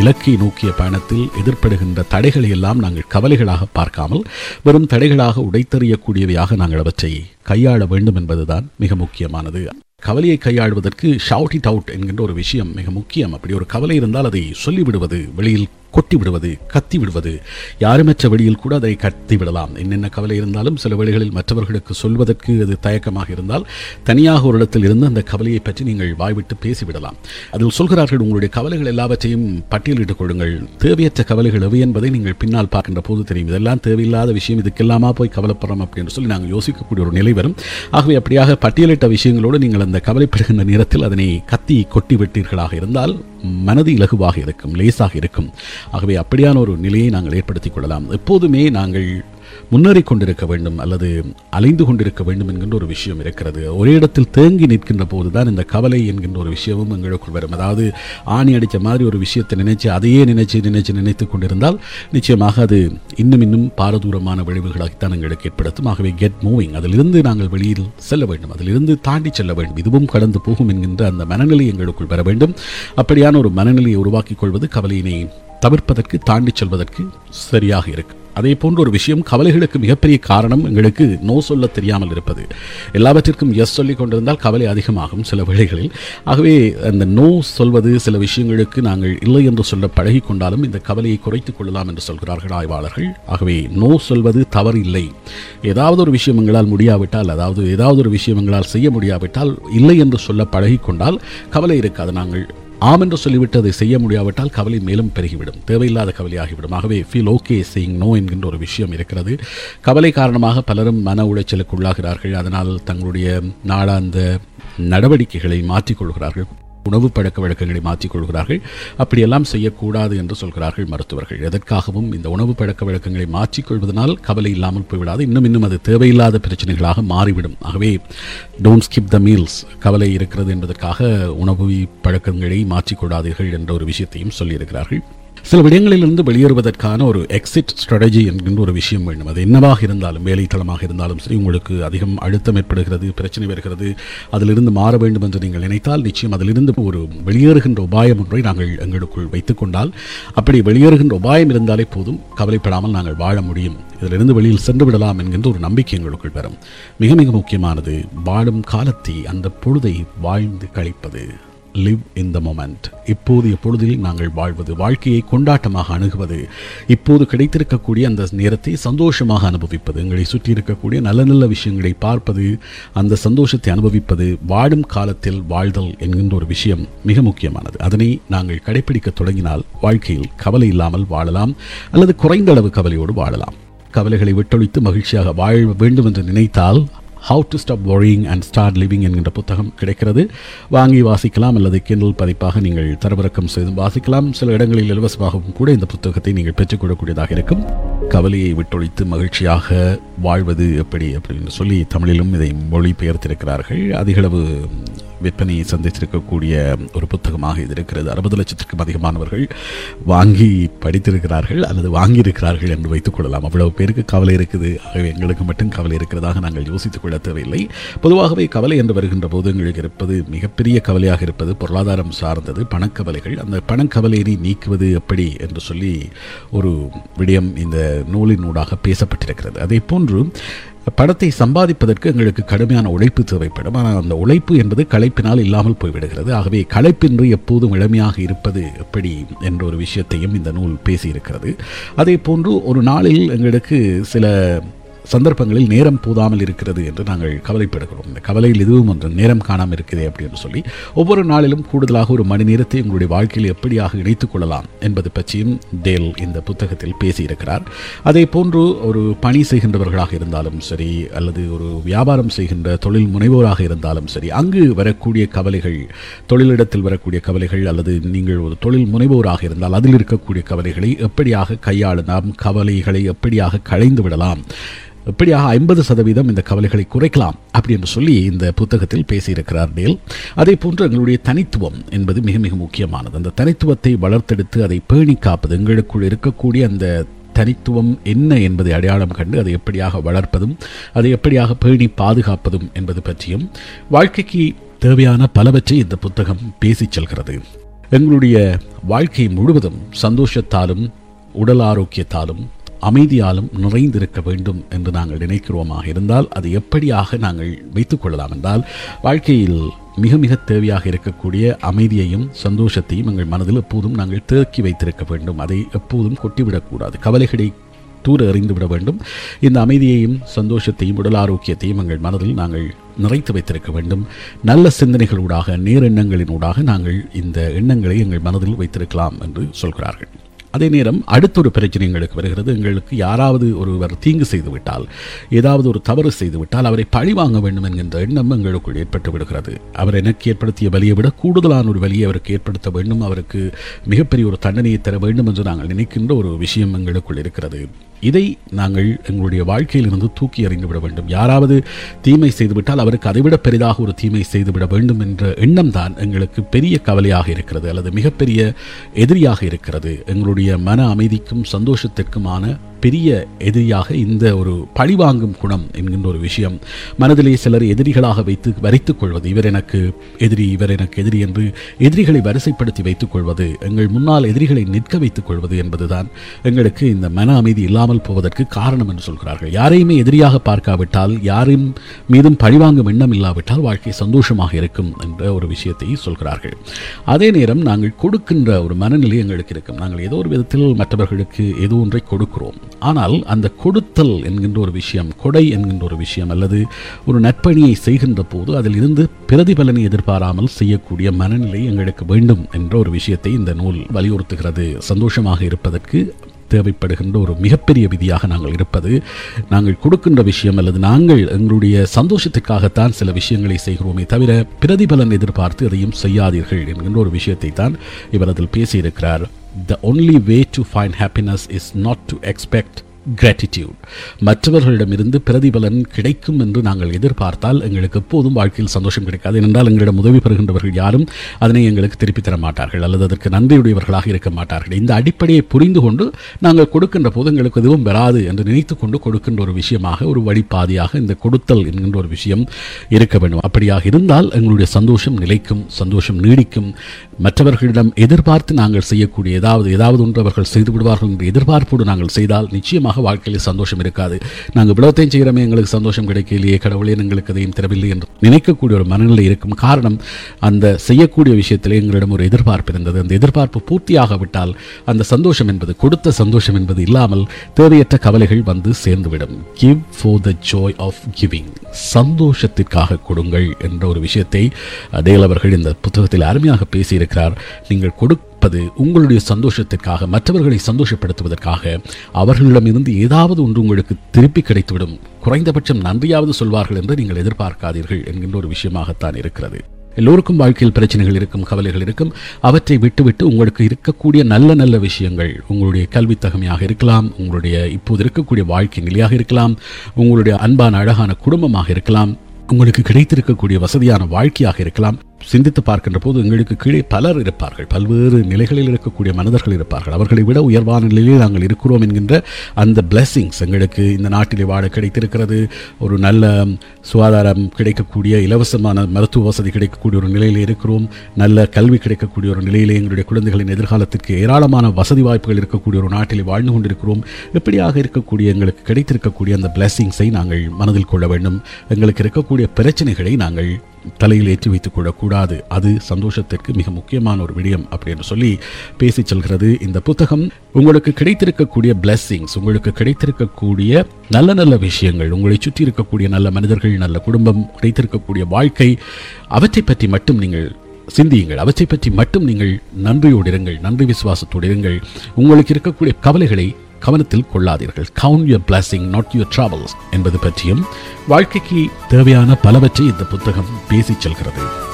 இலக்கை நோக்கிய பயணத்தில் எதிர்ப்படுகின்ற தடைகளை எல்லாம் நாங்கள் கவலைகளாக பார்க்காமல் வெறும் தடைகளாக உடைத்தறியக்கூடியவையாக நாங்கள் அவற்றை கையாள வேண்டும் என்பதுதான் மிக முக்கியமானது. கவலையை கையாளுவதற்கு ஷவுட் இட் அவுட் என்கின்ற ஒரு விஷயம் மிக முக்கியம். அப்படி ஒரு கவலை இருந்தால் அதை சொல்லிவிடுவது வெளியில் கொட்டி விடுவது கத்தி விடுவது யாருமற்ற வெளியில் கூட அதை கத்தி விடலாம் என்னென்ன கவலை இருந்தாலும் சில வேளைகளில் மற்றவர்களுக்கு சொல்வதற்கு அது தயக்கமாக இருந்தால் தனியாக ஒரு இடத்தில் இருந்து அந்த கவலையை பற்றி நீங்கள் வாய்விட்டு பேசிவிடலாம். அதில் சொல்கிறார்கள் உங்களுடைய கவலைகள் எல்லாவற்றையும் பட்டியலிட்டுக் கொள்ளுங்கள். தேவையற்ற கவலைகள் எவை என்பதை நீங்கள் பின்னால் பார்க்கின்ற போது தெரியும். இதெல்லாம் தேவையில்லாத விஷயம். இதுக்கெல்லாமா போய் கவலைப்படுறோம் அப்படின்னு சொல்லி நாங்கள் யோசிக்கக்கூடிய ஒரு நிலை வரும். ஆகவே அப்படியாக பட்டியலிட்ட விஷயங்களோடு நீங்கள் அந்த கவலைப்படுகின்ற நேரத்தில் அதனை கத்தி கொட்டி விட்டீர்களாக இருந்தால் மனது இலகுவாக இருக்கும் லேசாக இருக்கும். ஆகவே அப்படியான ஒரு நிலையை நாங்கள் ஏற்படுத்திக் கொள்ளலாம். எப்போதுமே நாங்கள் முன்னேறி கொண்டிருக்க வேண்டும் அல்லது அலைந்து கொண்டிருக்க வேண்டும் என்கின்ற ஒரு விஷயம் இருக்கிறது. ஒரே இடத்தில் தேங்கி நிற்கின்ற போது தான் இந்த கவலை என்கின்ற ஒரு விஷயமும் எங்களுக்குள் வரும். அதாவது ஆணி அடித்த மாதிரி ஒரு விஷயத்தை நினைச்சு அதையே நினைச்சு நினைச்சு நினைத்து கொண்டிருந்தால் நிச்சயமாக அது இன்னும் இன்னும் பாரதூரமான விளைவுகளாகத்தான் எங்களுக்கு ஏற்படுத்தும். ஆகவே கெட் மூவிங் அதிலிருந்து நாங்கள் வெளியில் செல்ல வேண்டும். அதிலிருந்து தாண்டி செல்ல வேண்டும். இதுவும் கடந்து போகும் என்கின்ற அந்த மனநிலை எங்களுக்குள் வர வேண்டும். அப்படியான ஒரு மனநிலையை உருவாக்கிக் கொள்வது கவலையினை தவிர்ப்பதற்கு தாண்டி செல்வதற்கு சரியாக இருக்கு. அதே போன்ற ஒரு விஷயம் கவலைகளுக்கு மிகப்பெரிய காரணம் எங்களுக்கு நோ சொல்ல தெரியாமல் இருப்பது. எல்லாவற்றிற்கும் எஸ் சொல்லி கொண்டிருந்தால் கவலை அதிகமாகும் சில வேளைகளில். ஆகவே அந்த நோ சொல்வது சில விஷயங்களுக்கு நாங்கள் இல்லை என்று சொல்ல பழகி கொண்டாலும் இந்த கவலையை குறைத்துக் கொள்ளலாம் என்று சொல்கிறார்கள் ஆய்வாளர்கள். ஆகவே நோ சொல்வது தவறு இல்லை ஏதாவது ஒரு விஷயம் எங்களால் முடியாவிட்டால் அதாவது ஏதாவது ஒரு விஷயம் எங்களால் செய்ய முடியாவிட்டால் இல்லை என்று சொல்ல பழகி கொண்டால் கவலை இருக்காது. நாங்கள் ஆம் என்று சொல்லிவிட்டு அதை செய்ய முடியாவிட்டால் கவலை மேலும் பெருகிவிடும். தேவையில்லாத கவலையாகிவிடும். ஆகவே ஃபீல் ஓகே செய்யிங் நோ என்கின்ற ஒரு விஷயம் இருக்கிறது. கவலை காரணமாக பலரும் மன உளைச்சலுக்கு உள்ளாகிறார்கள். அதனால் தங்களுடைய நாளாந்த நடவடிக்கைகளை மாற்றிக்கொள்கிறார்கள். உணவு பழக்க வழக்கங்களை மாற்றிக்கொள்கிறார்கள் அப்படியெல்லாம் செய்யக்கூடாது என்று சொல்கிறார்கள் மருத்துவர்கள். எதற்காகவும் இந்த உணவு பழக்க வழக்கங்களை மாற்றிக்கொள்வதனால் கவலை இல்லாமல் போய்விடாது. இன்னும் இன்னும் அது தேவையில்லாத பிரச்சனைகளாக மாறிவிடும். ஆகவே டோன்ட் ஸ்கிப் த மீல்ஸ் கவலை இருக்கிறது என்பதற்காக உணவு பழக்கங்களை மாற்றிக்கொள்ளாதீர்கள் என்ற ஒரு விஷயத்தையும் சொல்லியிருக்கிறார்கள். சில விடயங்களிலிருந்து வெளியேறுவதற்கான ஒரு எக்ஸிட் ஸ்ட்ராட்டஜி என்கின்ற ஒரு விஷயம் வேண்டும். அது என்னவாக இருந்தாலும் வேலைத்தளமாக இருந்தாலும் சரி உங்களுக்கு அதிகம் அழுத்தம் ஏற்படுகிறது பிரச்சனை வருகிறது அதிலிருந்து மாற வேண்டும் என்று நீங்கள் நினைத்தால் நிச்சயம் அதிலிருந்து ஒரு வெளியேறுகின்ற உபாயம் ஒன்றை நாங்கள் எங்களுக்குள் வைத்துக்கொண்டால் அப்படி வெளியேறுகின்ற உபாயம் இருந்தாலே போதும் கவலைப்படாமல் நாங்கள் வாழ முடியும். இதிலிருந்து வெளியில் சென்று விடலாம் என்கின்ற ஒரு நம்பிக்கை எங்களுக்குள் வரும். மிக மிக முக்கியமானது வாழும் காலத்தை அந்த பொழுதை வாழ்ந்து கழிப்பது. லிவ் இன் த மொமெண்ட் இப்போது எப்பொழுதில் நாங்கள் வாழ்வது வாழ்க்கையை கொண்டாட்டமாக அணுகுவது இப்போது கிடைத்திருக்கக்கூடிய அந்த நேரத்தை சந்தோஷமாக அனுபவிப்பது எங்களை சுற்றி இருக்கக்கூடிய நல்ல நல்ல விஷயங்களை பார்ப்பது அந்த சந்தோஷத்தை அனுபவிப்பது வாழும் காலத்தில் வாழ்தல் என்கின்ற ஒரு விஷயம் மிக முக்கியமானது. அதனை நாங்கள் கடைபிடிக்க தொடங்கினால் வாழ்க்கையில் கவலை இல்லாமல் வாழலாம் அல்லது குறைந்த அளவு கவலையோடு வாழலாம். கவலைகளை விட்டொழித்து மகிழ்ச்சியாக வாழ வேண்டும் என்று நினைத்தால் how to stop worrying and start living என்கின்ற புத்தகம் கிடைக்கிறது. வாங்கி வாசிக்கலாம் அல்லது கிண்டல் பதிப்பாக நீங்கள் தரவிறக்கம் செய்து வாசிக்கலாம். சில இடங்களில் இலவசமாகவும் கூட இந்த புத்தகத்தை நீங்கள் பெற்றுக்கொள்ளக்கூடியதாக இருக்கும். கவலையை விட்டொழித்து மகிழ்ச்சியாக வாழ்வது எப்படி அப்படின்னு சொல்லி தமிழிலும் இதை மொழிபெயர்த்திருக்கிறார்கள். அதிகளவு விற்பனையை சந்தித்திருக்கக்கூடிய ஒரு புத்தகமாக இது இருக்கிறது. அறுபது லட்சத்திற்கும் அதிகமானவர்கள் வாங்கி படித்திருக்கிறார்கள் அல்லது வாங்கியிருக்கிறார்கள் என்று வைத்துக் கொள்ளலாம். அவ்வளவு பேருக்கு கவலை இருக்குது. ஆகவே எங்களுக்கு மட்டும் கவலை இருக்கிறதாக நாங்கள் யோசித்துக் கொள்ள தேவையில்லை. பொதுவாகவே கவலை என்று வருகின்ற போது எங்களுக்கு இருப்பது மிகப்பெரிய கவலையாக இருப்பது பொருளாதாரம் சார்ந்தது பணக்கவலைகள். அந்த பணக்கவலையினை நீக்குவது எப்படி என்று சொல்லி ஒரு விடயம் இந்த நூலினூடாக பேசப்பட்டிருக்கிறது. அதே போன்று பணத்தை சம்பாதிப்பதற்கு எங்களுக்கு கடுமையான உழைப்பு தேவைப்படும். ஆனால் அந்த உழைப்பு என்பது களைப்பினால் இல்லாமல் போய்விடுகிறது. ஆகவே களைப்பின்றி எப்போதும் இளமையாக இருப்பது எப்படி என்ற ஒரு விஷயத்தையும் இந்த நூல் பேசியிருக்கிறது. அதே போன்று ஒரு நாளில் எங்களுக்கு சில சந்தர்ப்பங்களில் நேரம் போதாமல் இருக்கிறது என்று நாங்கள் கவலைப்படுகிறோம். இந்த கவலையில் இதுவும் ஒன்று நேரம் காணாமல் இருக்குதே அப்படின்னு சொல்லி ஒவ்வொரு நாளிலும் கூடுதலாக ஒரு மணி நேரத்தை உங்களுடைய வாழ்க்கையில் எப்படியாக இணைத்துக் கொள்ளலாம் என்பது பற்றியும் டேல் இந்த புத்தகத்தில் பேசியிருக்கிறார். அதே போன்று ஒரு பணி செய்கின்றவர்களாக இருந்தாலும் சரி அல்லது ஒரு வியாபாரம் செய்கின்ற தொழில் முனைவோராக இருந்தாலும் சரி அங்கு வரக்கூடிய கவலைகள் தொழிலிடத்தில் வரக்கூடிய கவலைகள் அல்லது நீங்கள் ஒரு தொழில் முனைவோராக இருந்தால் அதில் இருக்கக்கூடிய கவலைகளை எப்படியாக கையாளலாம் கவலைகளை எப்படியாக களைந்து விடலாம் எப்படியாக ஐம்பது சதவீதம் இந்த கவலைகளை குறைக்கலாம் அப்படி என்று சொல்லி இந்த புத்தகத்தில் பேசியிருக்கிறார் டேல். அதே போன்று எங்களுடைய தனித்துவம் என்பது மிக மிக முக்கியமானது. அந்த தனித்துவத்தை வளர்த்தெடுத்து அதை பேணி காப்பது எங்களுக்குள் இருக்கக்கூடிய அந்த தனித்துவம் என்ன என்பதை அடையாளம் கண்டு அதை எப்படியாக வளர்ப்பதும் அதை எப்படியாக பேணி பாதுகாப்பதும் என்பது பற்றியும் வாழ்க்கைக்கு தேவையான பலவற்றை இந்த புத்தகம் பேசிச் செல்கிறது. எங்களுடைய வாழ்க்கை முழுவதும் சந்தோஷத்தாலும் உடல் ஆரோக்கியத்தாலும் அமைதியாலும் நிறைந்திருக்க வேண்டும் என்று நாங்கள் நினைக்கிறோமாக இருந்தால் அது எப்படியாக நாங்கள் வைத்துக் கொள்ளலாம் என்றால் வாழ்க்கையில் மிக மிக தேவையாக இருக்கக்கூடிய அமைதியையும் சந்தோஷத்தையும் எங்கள் மனதில் எப்போதும் நாங்கள் தேக்கி வைத்திருக்க வேண்டும். அதை எப்போதும் கொட்டிவிடக்கூடாது. கவலைகளை தூர எறிந்து விட வேண்டும். இந்த அமைதியையும் சந்தோஷத்தையும் உடல் ஆரோக்கியத்தையும் எங்கள் மனதில் நாங்கள் நிறைத்து வைத்திருக்க வேண்டும். நல்ல சிந்தனைகளூடாக நேரெண்ணங்களினூடாக நாங்கள் இந்த எண்ணங்களை எங்கள் மனதில் வைத்திருக்கலாம் என்று சொல்கிறார்கள். அதே நேரம் அடுத்தொரு பிரச்சனை எங்களுக்கு வருகிறது. எங்களுக்கு யாராவது ஒருவர் தீங்கு செய்துவிட்டால் ஏதாவது ஒரு தவறு செய்துவிட்டால் அவரை பழி வாங்க வேண்டும் என்கின்ற எண்ணம் எங்களுக்குள் ஏற்பட்டு விடுகிறது. அவர் எனக்கு ஏற்படுத்திய வலியை விட கூடுதலான ஒரு வலியை அவருக்கு ஏற்படுத்த வேண்டும். அவருக்கு மிகப்பெரிய ஒரு தண்டனையை தர வேண்டும் என்று நாங்கள் நினைக்கின்ற ஒரு விஷயம் எங்களுக்குள் இருக்கிறது. இதை நாங்கள் எங்களுடைய வாழ்க்கையிலிருந்து தூக்கி எறிந்து விட வேண்டும். யாராவது தீமை செய்துவிட்டால் அவருக்கு அதைவிட பெரிதாக ஒரு தீமை செய்துவிட வேண்டும் என்ற எண்ணம் தான் எங்களுக்கு பெரிய கவலையாக இருக்கிறது அல்லது மிகப்பெரிய எதிரியாக இருக்கிறது. எங்களுடைய மன அமைதிக்கும் சந்தோஷத்திற்குமான பெரிய எதிரியாக இந்த ஒரு பழிவாங்கும் குணம் என்கின்ற ஒரு விஷயம் மனதிலே சிலர் எதிரிகளாக வைத்து வரித்துக் கொள்வது இவர் எனக்கு எதிரி இவர் எனக்கு எதிரி என்று எதிரிகளை வரிசைப்படுத்தி வைத்துக் கொள்வது எங்கள் முன்னால் எதிரிகளை நிற்க வைத்துக் கொள்வது என்பதுதான் எங்களுக்கு இந்த மன அமைதி இல்லாமல் போவதற்கு காரணம் என்று சொல்கிறார்கள். யாரையுமே எதிரியாக பார்க்காவிட்டால் யாரையும் மீதும் பழிவாங்கும் எண்ணம் இல்லாவிட்டால் வாழ்க்கை சந்தோஷமாக இருக்கும் என்ற ஒரு விஷயத்தை சொல்கிறார்கள். அதே நேரம் நாங்கள் கொடுக்கின்ற ஒரு மனநிலை எங்களுக்கு இருக்கும். நாங்கள் ஏதோ ஒரு விதத்தில் மற்றவர்களுக்கு ஏதோ ஒன்றை கொடுக்கிறோம். ஆனால் அந்த கொடுத்தல் என்கின்ற ஒரு விஷயம் கொடை என்கின்ற ஒரு விஷயம் அல்லது ஒரு நட்பணியை செய்கின்ற போது அதில் இருந்து பிரதிபலனை எதிர்பாராமல் செய்யக்கூடிய மனநிலை எங்களுக்கு வேண்டும் என்ற ஒரு விஷயத்தை இந்த நூல் வலியுறுத்துகிறது. சந்தோஷமாக இருப்பதற்கு தேவைப்படுகின்ற ஒரு மிகப்பெரிய விதியாக நாங்கள் இருப்பது நாங்கள் கொடுக்கின்ற விஷயம் அல்லது நாங்கள் எங்களுடைய சந்தோஷத்துக்காகத்தான் சில விஷயங்களை செய்கிறோமே தவிர பிரதிபலன் எதிர்பார்த்து எதையும் செய்யாதீர்கள் என்கின்ற ஒரு விஷயத்தை தான் இவர் அதில் பேசியிருக்கிறார். the only way to find happiness is not to expect gratitude மற்றவர்களிடமிருந்து பிரதிபலன் கிடைக்கும் என்று நாங்கள் எதிர்பார்த்தால் எங்களுக்கு எப்போதும் வாழ்க்கையில் சந்தோஷம் கிடைக்காது. ஏனென்றால் எங்களிடம் உதவி பெறுகின்றவர்கள் யாரும் அதனை எங்களுக்கு திருப்பித் தர மாட்டார்கள். அல்லது அதற்கு நன்றியுடையவர்களாக இருக்க மாட்டார்கள். இந்த அடிப்படையை புரிந்து கொண்டு நாங்கள் கொடுக்கின்ற போது எங்களுக்கு எதுவும் வராது என்று நினைத்து கொண்டு கொடுக்கின்ற ஒரு விஷயமாக ஒரு வழிபாதையாக இந்த கொடுத்தல் என்கின்ற ஒரு விஷயம் இருக்க வேண்டும். அப்படியாக இருந்தால் எங்களுடைய சந்தோஷம் நிலைக்கும் சந்தோஷம் நீடிக்கும். மற்றவர்களிடம் எதிர்பார்த்து நாங்கள் செய்யக்கூடிய ஏதாவது ஏதாவது ஒன்று அவர்கள் செய்து விடுவார்கள் என்ற எதிர்பார்ப்போடு நாங்கள் செய்தால் நிச்சயமாக வாழ்க்கையில் சந்தோஷம் இருக்காது. நாங்கள் இவ்வளவுத்தையும் செய்கிறோமே எங்களுக்கு சந்தோஷம் கிடைக்கலையே கடவுளே எங்களுக்கு அதையும் தரவில்லை என்று நினைக்கக்கூடிய ஒரு மனநிலை இருக்கும் காரணம் அந்த செய்யக்கூடிய விஷயத்தில் எங்களிடம் ஒரு எதிர்பார்ப்பு இருந்தது. அந்த எதிர்பார்ப்பு பூர்த்தியாகவிட்டால் அந்த சந்தோஷம் என்பது கொடுத்த சந்தோஷம் என்பது இல்லாமல் தேவையற்ற கவலைகள் வந்து சேர்ந்துவிடும். Give for the joy of giving சந்தோஷத்திற்காக கொடுங்கள் என்ற ஒரு விஷயத்தை டேல் அவர்கள் இந்த புத்தகத்தில் அருமையாக பேசியிருக்கிறார். நீங்கள் கொடுப்பது உங்களுடைய சந்தோஷத்திற்காக மற்றவர்களை சந்தோஷப்படுத்துவதற்காக அவர்களிடமிருந்து ஏதாவது ஒன்று உங்களுக்கு திருப்பி கிடைத்துவிடும். குறைந்தபட்சம் நன்றியாவது சொல்வார்கள் என்று நீங்கள் எதிர்பார்க்காதீர்கள் என்கின்ற ஒரு விஷயமாகத்தான் இருக்கிறது. எல்லோருக்கும் வாழ்க்கையில் பிரச்சனைகள் இருக்கும் கவலைகள் இருக்கும். அவற்றை விட்டுவிட்டு உங்களுக்கு இருக்கக்கூடிய நல்ல நல்ல விஷயங்கள் உங்களுடைய கல்வி தகமையாக இருக்கலாம் உங்களுடைய இப்போது இருக்கக்கூடிய வாழ்க்கை நிலையாக இருக்கலாம் உங்களுடைய அன்பான அழகான குடும்பமாக இருக்கலாம் உங்களுக்கு கிடைத்திருக்கக்கூடிய வசதியான வாழ்க்கையாக இருக்கலாம். சிந்தித்து பார்க்கின்ற போது எங்களுக்கு கீழே பலர் இருப்பார்கள். பல்வேறு நிலைகளில் இருக்கக்கூடிய மனிதர்கள் இருப்பார்கள். அவர்களை விட உயர்வான நிலையில் நாங்கள் இருக்கிறோம் என்கின்ற அந்த பிளெஸ்ஸிங்ஸ் எங்களுக்கு இந்த நாட்டிலே வாழ கிடைத்திருக்கிறது. ஒரு நல்ல சுகாதாரம் கிடைக்கக்கூடிய இலவசமான மருத்துவ வசதி கிடைக்கக்கூடிய ஒரு நிலையில் இருக்கிறோம். நல்ல கல்வி கிடைக்கக்கூடிய ஒரு நிலையிலே எங்களுடைய குழந்தைகளின் எதிர்காலத்திற்கு ஏராளமான வசதி வாய்ப்புகள் இருக்கக்கூடிய ஒரு நாட்டிலே வாழ்ந்து கொண்டிருக்கிறோம். எப்படியாக இருக்கக்கூடிய எங்களுக்கு கிடைத்திருக்கக்கூடிய அந்த பிளெஸ்ஸிங்ஸை நாங்கள் மனதில் கொள்ள வேண்டும். எங்களுக்கு இருக்கக்கூடிய பிரச்சனைகளை நாங்கள் தலையில் ஏற்றி வைத்துக் கொள்ளக்கூடாது. அது சந்தோஷத்திற்கு மிக முக்கியமான ஒரு விடயம் அப்படின்னு சொல்லி பேசி செல்கிறது இந்த புத்தகம். உங்களுக்கு கிடைத்திருக்கக்கூடிய பிளெஸ்ஸிங்ஸ் உங்களுக்கு கிடைத்திருக்கக்கூடிய நல்ல நல்ல விஷயங்கள் உங்களை சுற்றி இருக்கக்கூடிய நல்ல மனிதர்கள் நல்ல குடும்பம் கிடைத்திருக்கக்கூடிய வாழ்க்கை அவற்றை பற்றி மட்டும் நீங்கள் சிந்தியுங்கள். அவற்றை பற்றி மட்டும் நீங்கள் நன்றியோடு இருங்கள் நன்றி விசுவாசத்தோடு இருங்கள். உங்களுக்கு இருக்கக்கூடிய கவலைகளை கவனத்தில் கொள்ளாதீர்கள். Count your blessings not your troubles என்பது பற்றியும் வாழ்க்கைக்கு தேவையான பலவற்றை இந்த புத்தகம் பேசிச் செல்கிறது.